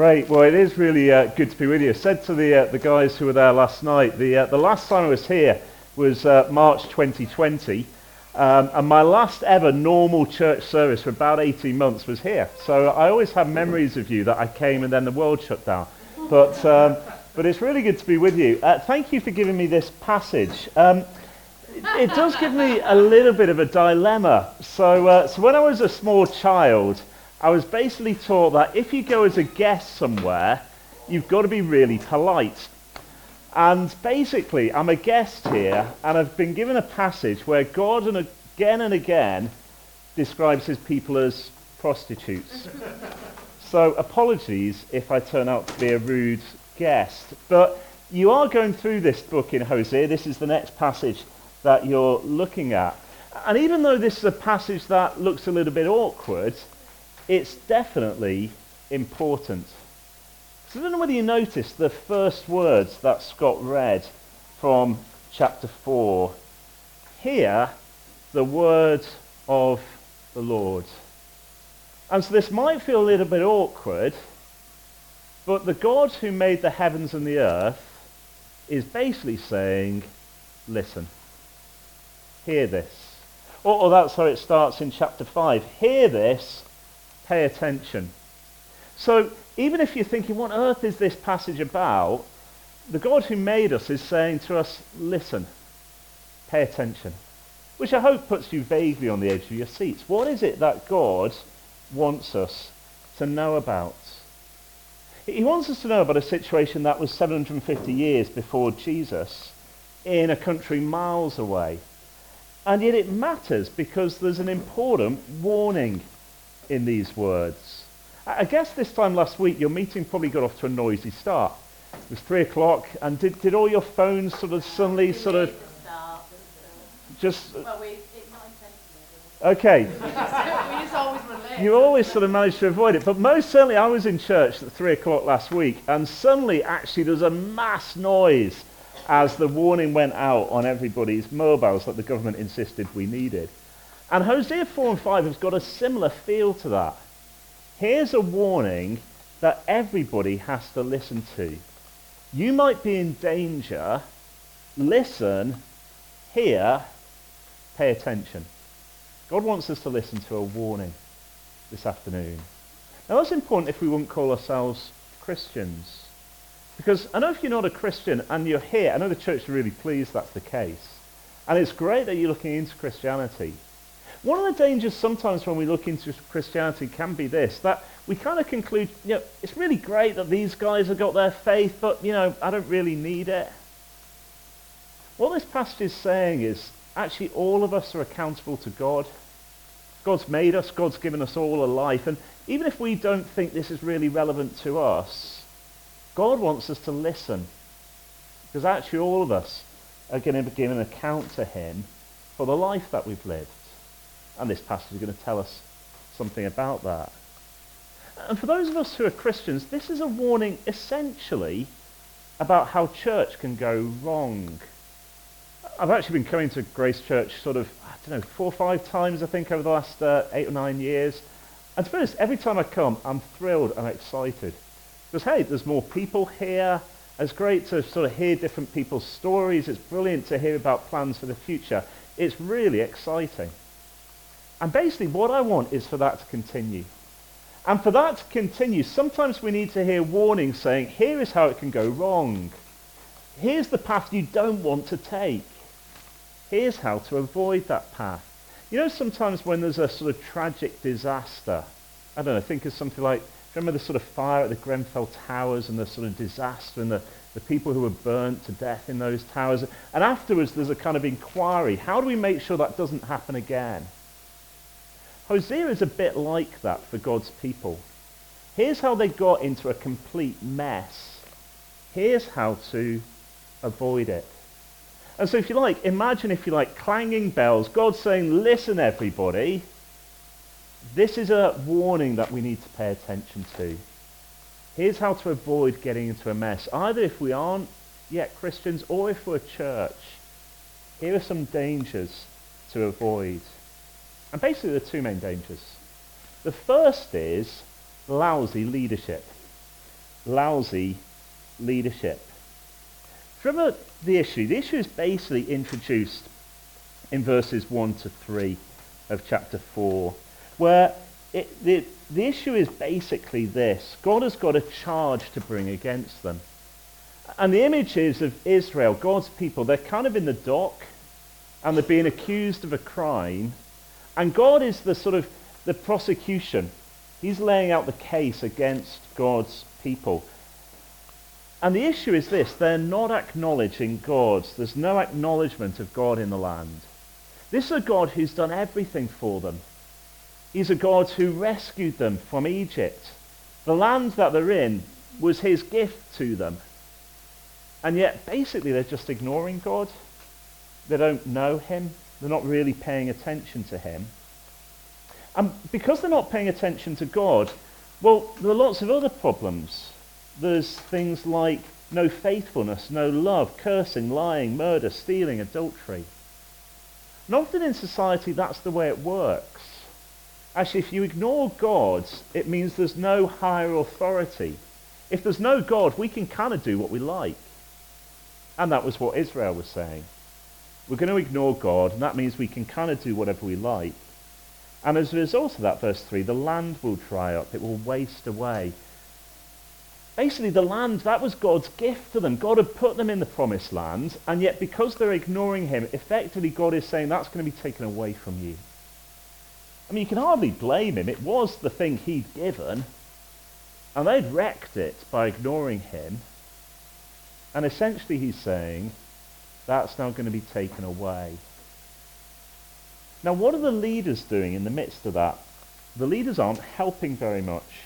Great. Well, it is really uh, good to be with you. I said to the, uh, the guys who were there last night, the, uh, the last time I was here was uh, March 2020. Um, and my last ever normal church service for about 18 months was here. So I always have memories of you that I came and then the world shut down. But, um, but it's really good to be with you. Uh, thank you for giving me this passage. Um, it, it, does give me a little bit of a dilemma. So, uh, so when I was a small child, I was basically taught that if you go as a guest somewhere, you've got to be really polite. And basically, I'm a guest here, and I've been given a passage where God, and again and again, describes his people as prostitutes. so, apologies if I turn out to be a rude guest. But you are going through this book in Hosea. This is the next passage that you're looking at. And even though this is a passage that looks a little bit awkward, it's definitely important. So I don't know whether you noticed the first words that Scott read from chapter 4. Hear the word of the Lord. And so this might feel a little bit awkward, but the God who made the heavens and the earth is basically saying, listen, hear this. Or, or that's how it starts in chapter 5. Hear this pay attention. So even if you're thinking, what on earth is this passage about? The God who made us is saying to us, listen, pay attention. Which I hope puts you vaguely on the edge of your seats. What is it that God wants us to know about? He wants us to know about a situation that was 750 years before Jesus in a country miles away. And yet it matters because there's an important warning in these words. I guess this time last week your meeting probably got off to a noisy start. It was three o'clock, and did, did all your phones sort of suddenly sort of just uh, okay? you always sort of manage to avoid it, but most certainly I was in church at three o'clock last week, and suddenly actually there was a mass noise as the warning went out on everybody's mobiles that the government insisted we needed. And Hosea 4 and 5 has got a similar feel to that. Here's a warning that everybody has to listen to. You might be in danger. Listen, hear, pay attention. God wants us to listen to a warning this afternoon. Now that's important if we wouldn't call ourselves Christians. Because I know if you're not a Christian and you're here, I know the church is really pleased that's the case. And it's great that you're looking into Christianity. One of the dangers sometimes when we look into Christianity can be this, that we kind of conclude, you know, it's really great that these guys have got their faith, but, you know, I don't really need it. What this passage is saying is actually all of us are accountable to God. God's made us, God's given us all a life, and even if we don't think this is really relevant to us, God wants us to listen. Because actually all of us are going to give an account to him for the life that we've lived. And this passage is going to tell us something about that. And for those of us who are Christians, this is a warning essentially about how church can go wrong. I've actually been coming to Grace Church sort of, I don't know, four or five times, I think, over the last uh, eight or nine years. And to be honest, every time I come, I'm thrilled and excited. Because, hey, there's more people here. It's great to sort of hear different people's stories. It's brilliant to hear about plans for the future. It's really exciting. And basically, what I want is for that to continue. And for that to continue, sometimes we need to hear warnings saying, here is how it can go wrong. Here's the path you don't want to take. Here's how to avoid that path. You know, sometimes when there's a sort of tragic disaster, I don't know, think of something like, remember the sort of fire at the Grenfell Towers and the sort of disaster and the, the people who were burnt to death in those towers. And afterwards, there's a kind of inquiry. How do we make sure that doesn't happen again? Hosea is a bit like that for God's people. Here's how they got into a complete mess. Here's how to avoid it. And so if you like, imagine if you like clanging bells, God saying, listen everybody, this is a warning that we need to pay attention to. Here's how to avoid getting into a mess, either if we aren't yet Christians or if we're a church. Here are some dangers to avoid. And basically, there are two main dangers. The first is lousy leadership. lousy leadership. Remember the issue? The issue is basically introduced in verses 1 to 3 of chapter 4, where it, the, the issue is basically this God has got a charge to bring against them. And the image is of Israel, God's people, they're kind of in the dock and they're being accused of a crime. And God is the sort of the prosecution. He's laying out the case against God's people. And the issue is this they're not acknowledging God. There's no acknowledgement of God in the land. This is a God who's done everything for them. He's a God who rescued them from Egypt. The land that they're in was his gift to them. And yet, basically, they're just ignoring God. They don't know him. They're not really paying attention to him. And because they're not paying attention to God, well, there are lots of other problems. There's things like no faithfulness, no love, cursing, lying, murder, stealing, adultery. And often in society, that's the way it works. Actually, if you ignore God, it means there's no higher authority. If there's no God, we can kind of do what we like. And that was what Israel was saying. We're going to ignore God, and that means we can kind of do whatever we like. And as a result of that, verse 3, the land will dry up, it will waste away. Basically, the land, that was God's gift to them. God had put them in the promised land, and yet because they're ignoring him, effectively God is saying that's going to be taken away from you. I mean, you can hardly blame him. It was the thing he'd given, and they'd wrecked it by ignoring him. And essentially he's saying, that's now going to be taken away. Now, what are the leaders doing in the midst of that? The leaders aren't helping very much.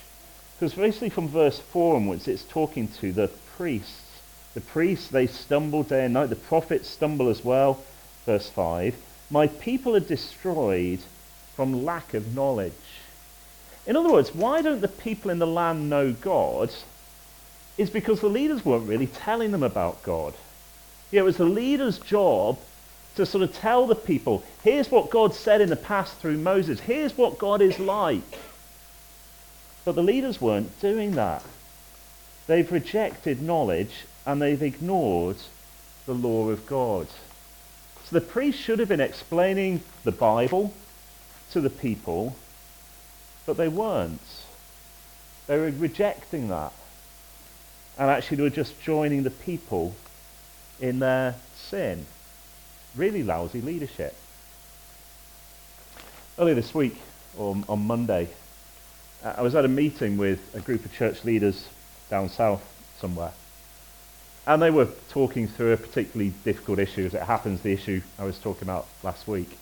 Because basically from verse 4 onwards, it's talking to the priests. The priests, they stumble day and night. The prophets stumble as well. Verse 5. My people are destroyed from lack of knowledge. In other words, why don't the people in the land know God? Is because the leaders weren't really telling them about God. Yeah, it was the leader's job to sort of tell the people, here's what God said in the past through Moses. Here's what God is like. But the leaders weren't doing that. They've rejected knowledge and they've ignored the law of God. So the priests should have been explaining the Bible to the people, but they weren't. They were rejecting that. And actually, they were just joining the people in their sin. Really lousy leadership. Earlier this week, or on Monday, uh, I was at a meeting with a group of church leaders down south somewhere. And they were talking through a particularly difficult issue, as it happens, the issue I was talking about last week.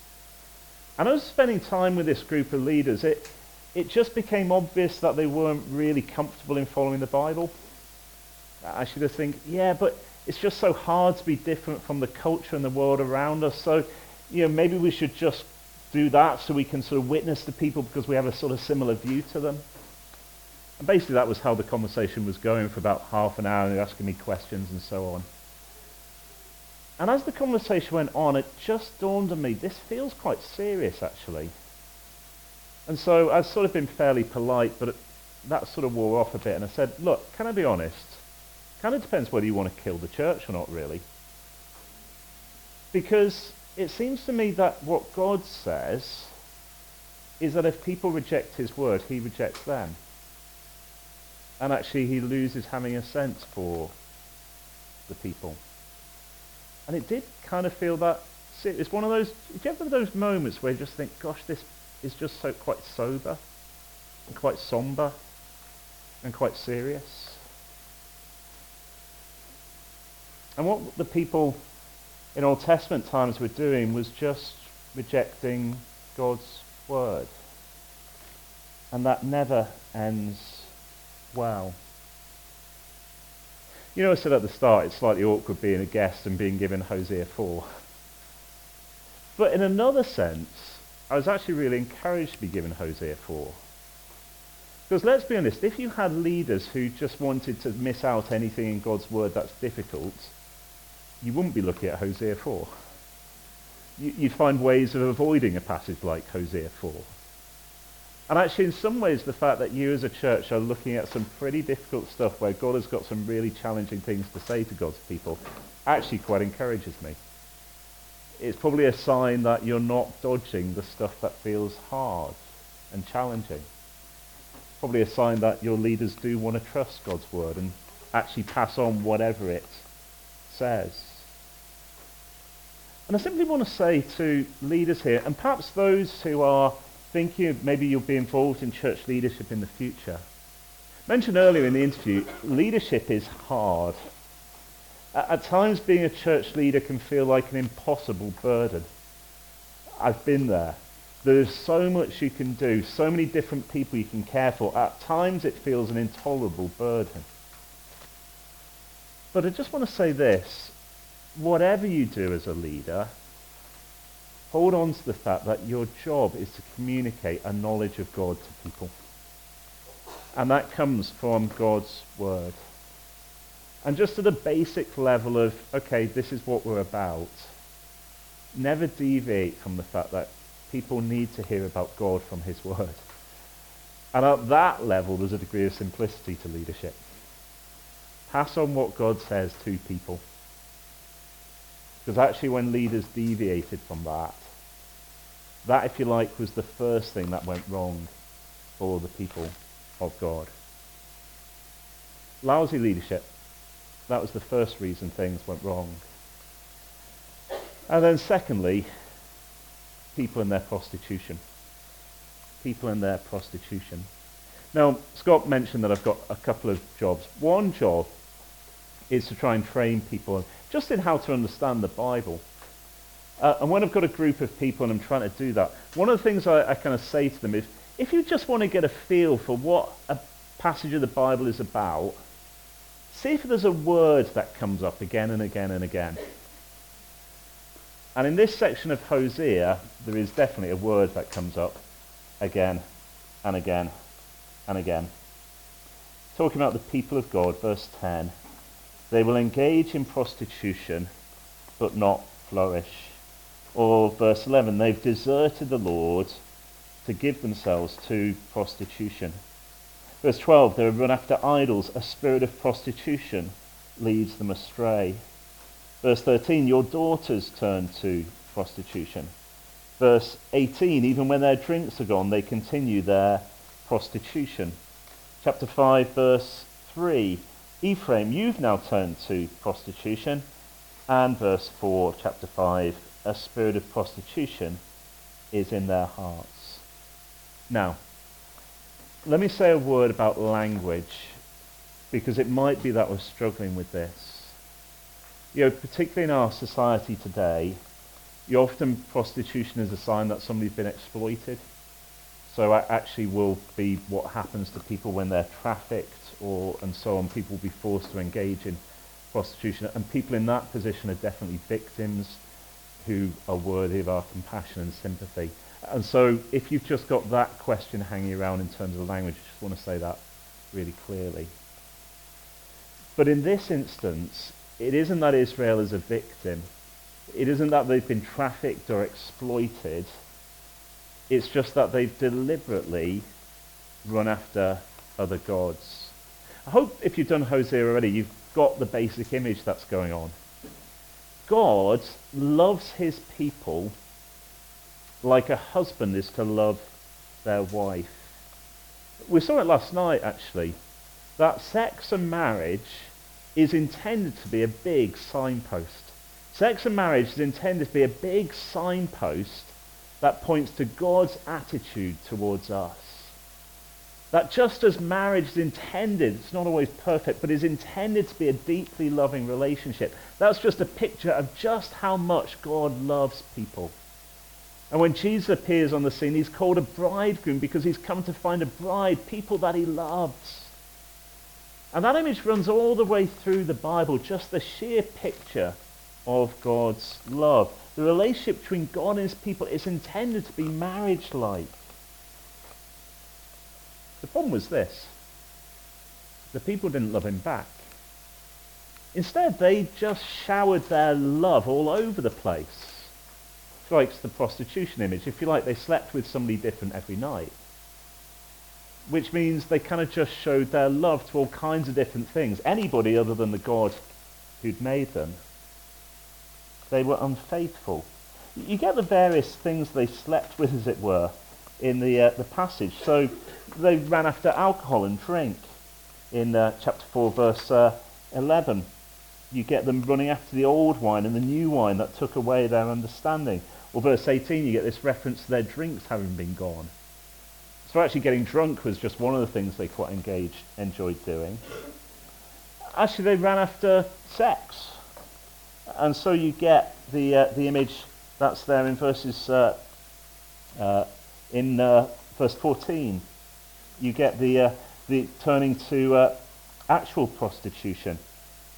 And I was spending time with this group of leaders. It, it just became obvious that they weren't really comfortable in following the Bible. I should have think, yeah, but it's just so hard to be different from the culture and the world around us. So, you know, maybe we should just do that so we can sort of witness to people because we have a sort of similar view to them. And basically that was how the conversation was going for about half an hour and they were asking me questions and so on. And as the conversation went on, it just dawned on me, this feels quite serious actually. And so I've sort of been fairly polite, but it, that sort of wore off a bit. And I said, look, can I be honest? Kind of depends whether you want to kill the church or not, really. Because it seems to me that what God says is that if people reject his word, he rejects them. And actually he loses having a sense for the people. And it did kind of feel that it's one of those do you ever those moments where you just think, gosh, this is just so quite sober and quite somber and quite serious? And what the people in Old Testament times were doing was just rejecting God's word. And that never ends well. You know, I said at the start it's slightly awkward being a guest and being given Hosea 4. But in another sense, I was actually really encouraged to be given Hosea 4. Because let's be honest, if you had leaders who just wanted to miss out anything in God's word that's difficult, you wouldn't be looking at Hosea 4. You'd find ways of avoiding a passage like Hosea 4. And actually, in some ways, the fact that you as a church are looking at some pretty difficult stuff where God has got some really challenging things to say to God's people actually quite encourages me. It's probably a sign that you're not dodging the stuff that feels hard and challenging. Probably a sign that your leaders do want to trust God's word and actually pass on whatever it says. And I simply want to say to leaders here, and perhaps those who are thinking maybe you'll be involved in church leadership in the future. Mentioned earlier in the interview, leadership is hard. At times being a church leader can feel like an impossible burden. I've been there. There's so much you can do, so many different people you can care for. At times it feels an intolerable burden. But I just want to say this. Whatever you do as a leader, hold on to the fact that your job is to communicate a knowledge of God to people. And that comes from God's word. And just at a basic level of, okay, this is what we're about, never deviate from the fact that people need to hear about God from his word. And at that level, there's a degree of simplicity to leadership. Pass on what God says to people. Because actually when leaders deviated from that, that, if you like, was the first thing that went wrong for the people of God. Lousy leadership. That was the first reason things went wrong. And then secondly, people in their prostitution. People in their prostitution. Now, Scott mentioned that I've got a couple of jobs. One job is to try and train people just in how to understand the Bible. Uh, and when I've got a group of people and I'm trying to do that, one of the things I, I kind of say to them is, if you just want to get a feel for what a passage of the Bible is about, see if there's a word that comes up again and again and again. And in this section of Hosea, there is definitely a word that comes up again and again and again. Talking about the people of God, verse 10. They will engage in prostitution, but not flourish. Or verse 11, they've deserted the Lord to give themselves to prostitution. Verse 12, they have run after idols. A spirit of prostitution leads them astray. Verse 13, your daughters turn to prostitution. Verse 18, even when their drinks are gone, they continue their prostitution. Chapter 5, verse 3, Ephraim, you've now turned to prostitution. And verse 4, chapter 5, a spirit of prostitution is in their hearts. Now, let me say a word about language, because it might be that we're struggling with this. You know, particularly in our society today, you often prostitution is a sign that somebody's been exploited. So it actually will be what happens to people when they're trafficked or and so on. People will be forced to engage in prostitution, and people in that position are definitely victims who are worthy of our compassion and sympathy. And so if you've just got that question hanging around in terms of language, I just want to say that really clearly. But in this instance, it isn't that Israel is a victim. It isn't that they've been trafficked or exploited. It's just that they've deliberately run after other gods. I hope if you've done Hosea already, you've got the basic image that's going on. God loves his people like a husband is to love their wife. We saw it last night, actually, that sex and marriage is intended to be a big signpost. Sex and marriage is intended to be a big signpost that points to God's attitude towards us. That just as marriage is intended, it's not always perfect, but is intended to be a deeply loving relationship. That's just a picture of just how much God loves people. And when Jesus appears on the scene, he's called a bridegroom because he's come to find a bride, people that he loves. And that image runs all the way through the Bible, just the sheer picture of God's love. The relationship between God and his people is intended to be marriage-like. The problem was this. The people didn't love him back. Instead, they just showered their love all over the place. Strikes the prostitution image. If you like, they slept with somebody different every night. which means they kind of just showed their love to all kinds of different things, anybody other than the God who'd made them. They were unfaithful. You get the various things they slept with, as it were, in the, uh, the passage. So they ran after alcohol and drink in uh, chapter 4, verse uh, 11. You get them running after the old wine and the new wine that took away their understanding. Or verse 18, you get this reference to their drinks having been gone. So actually getting drunk was just one of the things they quite engaged, enjoyed doing. Actually, they ran after sex. And so you get the, uh, the image that's there in verses, uh, uh, in uh, verse 14. You get the, uh, the turning to uh, actual prostitution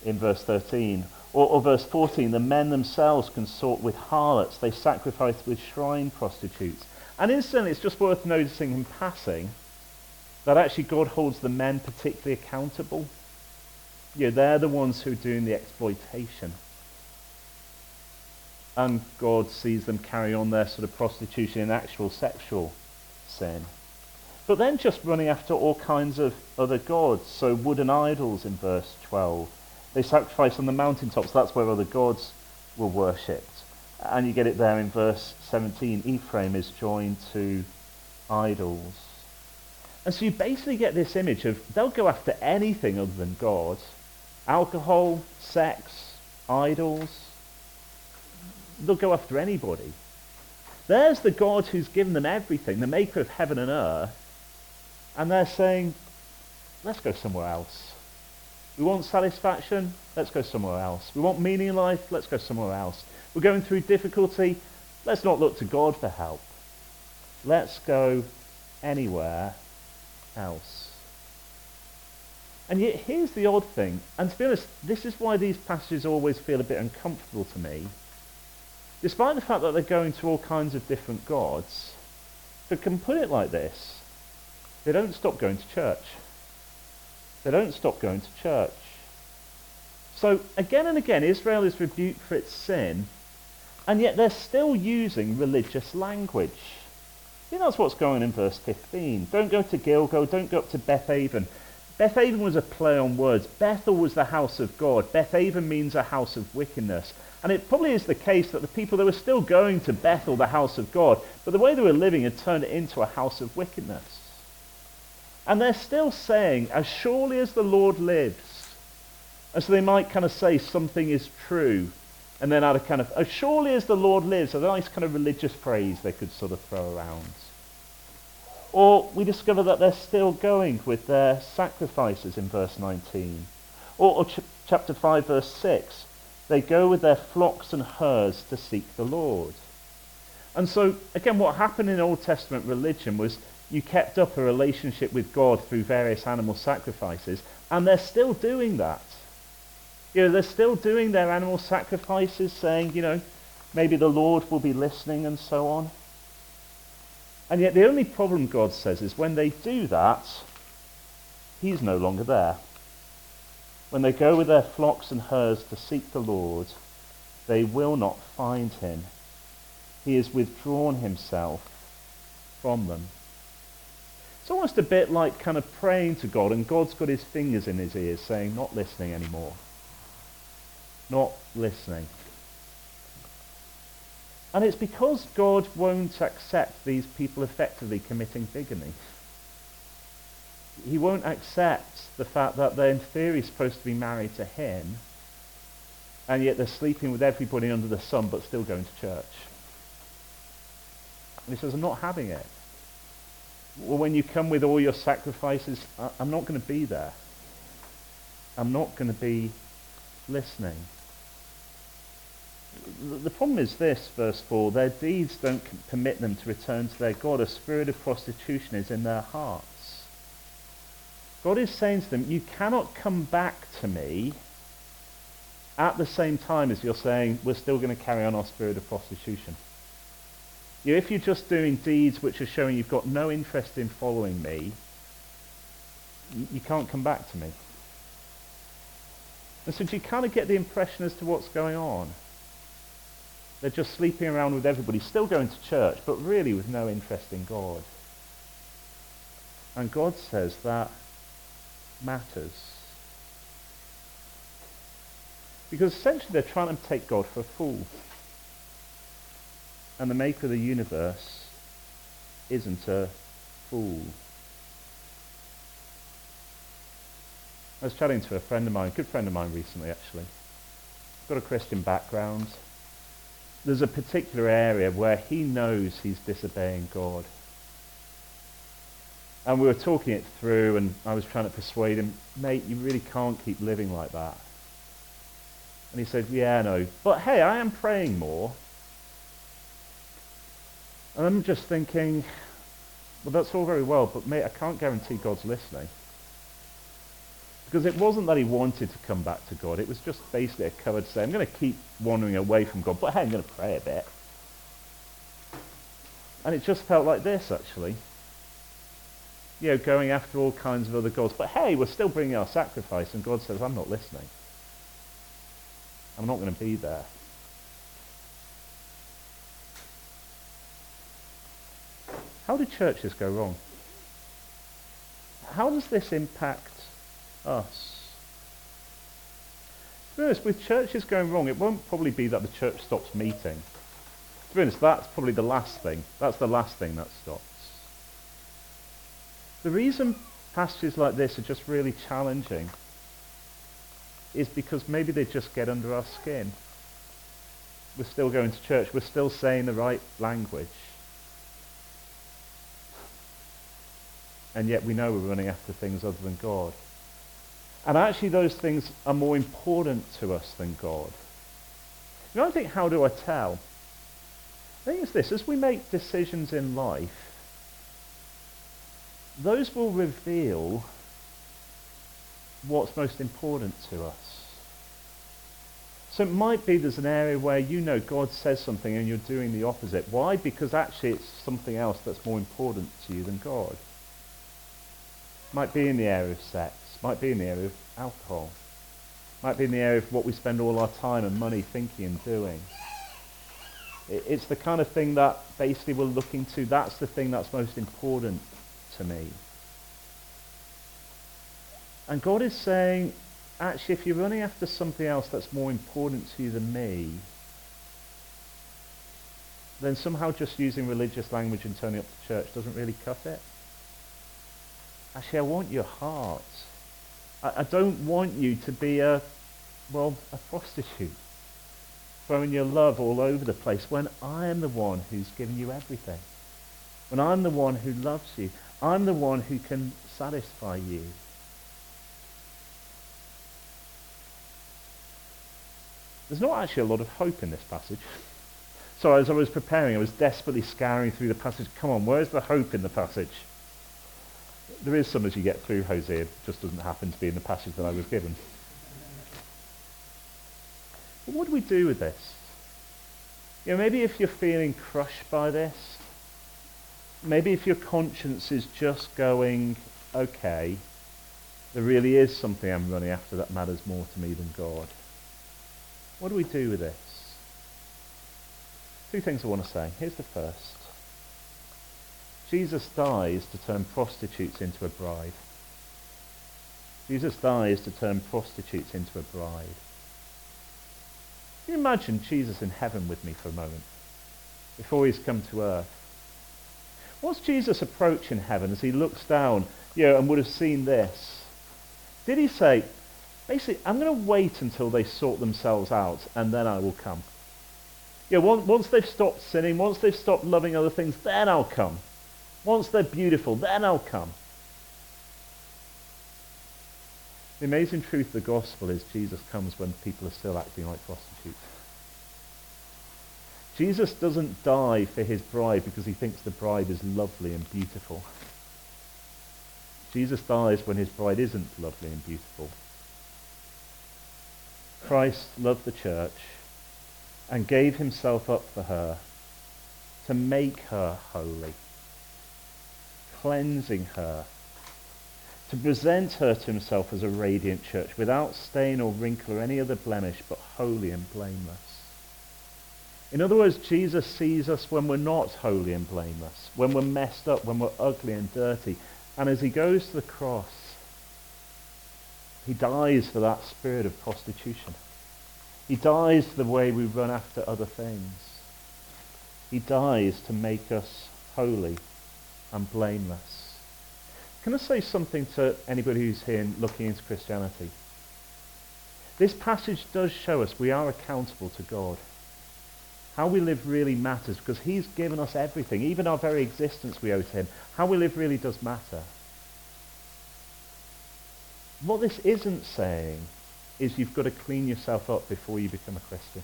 in verse 13. Or, or, verse 14, the men themselves consort with harlots. They sacrifice with shrine prostitutes. And incidentally, it's just worth noticing in passing that actually God holds the men particularly accountable. You know, they're the ones who are doing the exploitation. And God sees them carry on their sort of prostitution and actual sexual sin. But then just running after all kinds of other gods. So wooden idols in verse 12. They sacrifice on the mountaintops. That's where other gods were worshipped. And you get it there in verse 17. Ephraim is joined to idols. And so you basically get this image of they'll go after anything other than God. Alcohol, sex, idols. They'll go after anybody. There's the God who's given them everything, the maker of heaven and earth. And they're saying, let's go somewhere else. We want satisfaction, let's go somewhere else. We want meaning in life, let's go somewhere else. We're going through difficulty, let's not look to God for help. Let's go anywhere else. And yet here's the odd thing, and to be honest, this is why these passages always feel a bit uncomfortable to me. Despite the fact that they're going to all kinds of different gods, to can put it like this, they don't stop going to church. They don't stop going to church. So again and again, Israel is rebuked for its sin, and yet they're still using religious language. You know, that's what's going on in verse 15. Don't go to Gilgal, don't go up to Bethaven. Bethaven was a play on words. Bethel was the house of God. Bethaven means a house of wickedness. And it probably is the case that the people, they were still going to Bethel, the house of God, but the way they were living had turned it into a house of wickedness. And they're still saying, as surely as the Lord lives. And so they might kind of say something is true. And then add a kind of, as surely as the Lord lives, a nice kind of religious phrase they could sort of throw around. Or we discover that they're still going with their sacrifices in verse 19. Or, or ch- chapter 5, verse 6. They go with their flocks and herds to seek the Lord. And so, again, what happened in Old Testament religion was you kept up a relationship with God through various animal sacrifices, and they're still doing that. You know, they're still doing their animal sacrifices, saying, you know, maybe the Lord will be listening and so on. And yet the only problem, God says, is when they do that, he's no longer there. When they go with their flocks and herds to seek the Lord, they will not find him. He has withdrawn himself from them. It's almost a bit like kind of praying to God and God's got his fingers in his ears saying, not listening anymore. Not listening. And it's because God won't accept these people effectively committing bigamy. He won't accept the fact that they're in theory supposed to be married to him, and yet they're sleeping with everybody under the sun but still going to church. And he says, I'm not having it. Well, when you come with all your sacrifices, I'm not going to be there. I'm not going to be listening. The problem is this, verse 4 their deeds don't permit them to return to their God. A spirit of prostitution is in their hearts. God is saying to them, You cannot come back to me at the same time as you're saying, We're still going to carry on our spirit of prostitution. If you're just doing deeds which are showing you've got no interest in following me, you, you can't come back to me. And so you kind of get the impression as to what's going on. They're just sleeping around with everybody, still going to church, but really with no interest in God. And God says that matters. Because essentially they're trying to take God for a fool. And the maker of the universe isn't a fool. I was chatting to a friend of mine, good friend of mine recently actually. Got a Christian background. There's a particular area where he knows he's disobeying God. And we were talking it through and I was trying to persuade him, mate, you really can't keep living like that. And he said, yeah, no. But hey, I am praying more. And I'm just thinking, well, that's all very well, but mate, I can't guarantee God's listening. Because it wasn't that he wanted to come back to God. It was just basically a cover to say, I'm going to keep wandering away from God, but hey, I'm going to pray a bit. And it just felt like this, actually. You know, going after all kinds of other gods. But hey, we're still bringing our sacrifice, and God says, I'm not listening. I'm not going to be there. How do churches go wrong? How does this impact us? To be honest, with churches going wrong, it won't probably be that the church stops meeting. To be honest, that's probably the last thing. That's the last thing that stops. The reason passages like this are just really challenging is because maybe they just get under our skin. We're still going to church. We're still saying the right language. And yet we know we're running after things other than God. And actually those things are more important to us than God. You know, I think, how do I tell? I think it's this. As we make decisions in life, those will reveal what's most important to us. So it might be there's an area where you know God says something and you're doing the opposite. Why? Because actually it's something else that's more important to you than God. Might be in the area of sex. Might be in the area of alcohol. Might be in the area of what we spend all our time and money thinking and doing. It's the kind of thing that basically we're looking to. That's the thing that's most important to me. And God is saying, actually, if you're running after something else that's more important to you than me, then somehow just using religious language and turning up to church doesn't really cut it. Actually, I want your heart. I, I don't want you to be a, well, a prostitute, throwing your love all over the place when I am the one who's given you everything. When I'm the one who loves you. I'm the one who can satisfy you. There's not actually a lot of hope in this passage. So as I was preparing, I was desperately scouring through the passage. Come on, where's the hope in the passage? There is some as you get through Hosea. It just doesn't happen to be in the passage that I was given. But what do we do with this? You know, maybe if you're feeling crushed by this, maybe if your conscience is just going, okay, there really is something I'm running after that matters more to me than God. What do we do with this? Two things I want to say. Here's the first. Jesus dies to turn prostitutes into a bride. Jesus dies to turn prostitutes into a bride. Can you imagine Jesus in heaven with me for a moment before he's come to earth? What's Jesus' approach in heaven as he looks down you know, and would have seen this? Did he say, basically, I'm going to wait until they sort themselves out and then I will come? You know, once they've stopped sinning, once they've stopped loving other things, then I'll come. Once they're beautiful, then I'll come. The amazing truth of the gospel is Jesus comes when people are still acting like prostitutes. Jesus doesn't die for his bride because he thinks the bride is lovely and beautiful. Jesus dies when his bride isn't lovely and beautiful. Christ loved the church and gave himself up for her to make her holy cleansing her, to present her to himself as a radiant church, without stain or wrinkle or any other blemish, but holy and blameless. In other words, Jesus sees us when we're not holy and blameless, when we're messed up, when we're ugly and dirty, And as he goes to the cross, he dies for that spirit of prostitution. He dies the way we run after other things. He dies to make us holy and blameless. Can I say something to anybody who's here looking into Christianity? This passage does show us we are accountable to God. How we live really matters because he's given us everything. Even our very existence we owe to him. How we live really does matter. What this isn't saying is you've got to clean yourself up before you become a Christian.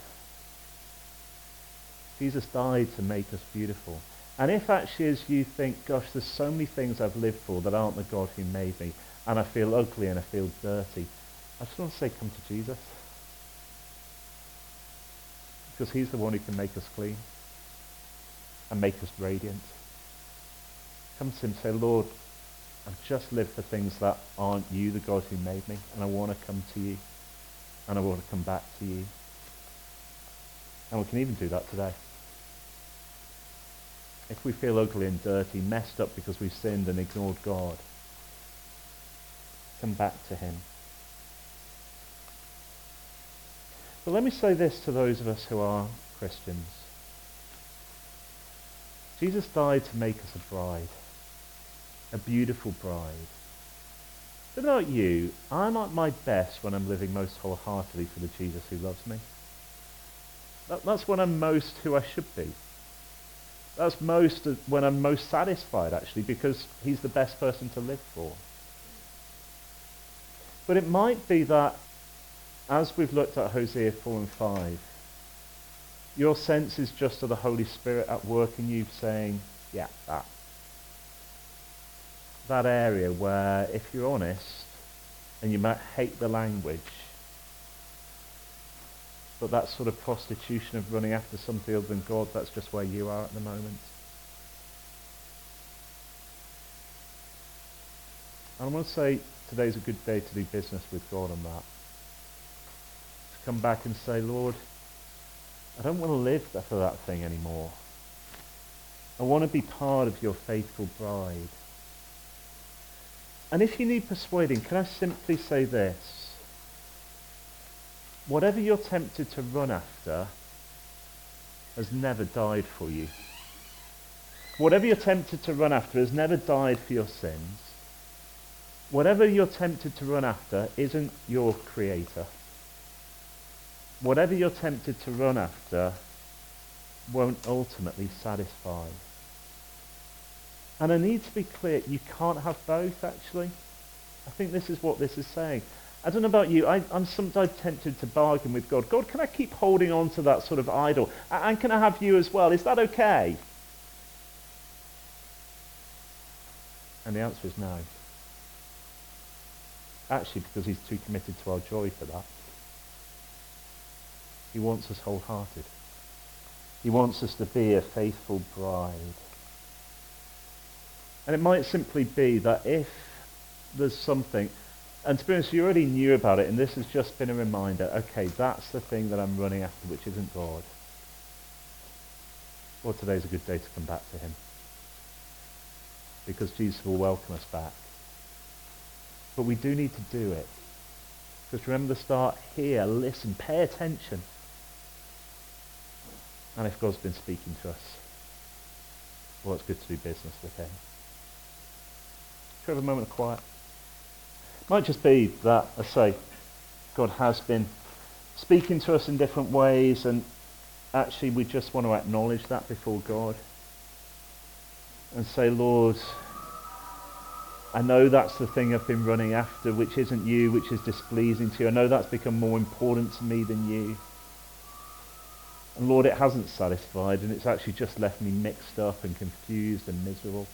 Jesus died to make us beautiful. And if actually as you think, gosh, there's so many things I've lived for that aren't the God who made me, and I feel ugly and I feel dirty, I just want to say come to Jesus. Because he's the one who can make us clean and make us radiant. Come to him and say, Lord, I've just lived for things that aren't you, the God who made me, and I want to come to you, and I want to come back to you. And we can even do that today. If we feel ugly and dirty, messed up because we've sinned and ignored God, come back to him. But let me say this to those of us who are Christians. Jesus died to make us a bride a beautiful bride. What about you? I'm at my best when I'm living most wholeheartedly for the Jesus who loves me. That, that's when I'm most who I should be. That's most when I'm most satisfied, actually, because he's the best person to live for. But it might be that, as we've looked at Hosea 4 and 5, your sense is just of the Holy Spirit at work in you saying, yeah, that, that area where, if you're honest, and you might hate the language, but that sort of prostitution of running after something other than God, that's just where you are at the moment. And I want to say today's a good day to do business with God on that. Come back and say, Lord, I don't want to live for that thing anymore. I want to be part of your faithful bride. And if you need persuading, can I simply say this? Whatever you're tempted to run after has never died for you. Whatever you're tempted to run after has never died for your sins. Whatever you're tempted to run after isn't your creator. Whatever you're tempted to run after won't ultimately satisfy. And I need to be clear, you can't have both, actually. I think this is what this is saying. I don't know about you, I, am sometimes tempted to bargain with God. God, can I keep holding on to that sort of idol? And can I have you as well? Is that okay? And the answer is no. Actually, because he's too committed to our joy for that. He wants us wholehearted. He wants us to be a faithful bride. And it might simply be that if there's something, and to be honest, you already knew about it, and this has just been a reminder, okay, that's the thing that I'm running after, which isn't God. Well, today's a good day to come back to him. Because Jesus will welcome us back. But we do need to do it. Because remember the start here, listen, pay attention. And if God's been speaking to us, well, it's good to do business with him. Should have a moment of quiet? Might just be that, I say, God has been speaking to us in different ways, and actually we just want to acknowledge that before God and say, Lord, I know that's the thing I've been running after, which isn't you, which is displeasing to you. I know that's become more important to me than you. And Lord, it hasn't satisfied, and it's actually just left me mixed up and confused and miserable.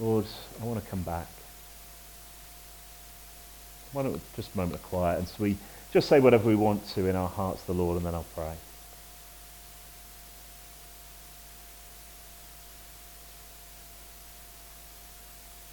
Lord, I want to come back. Why don't we just a moment of quiet and so we just say whatever we want to in our hearts to the Lord and then I'll pray.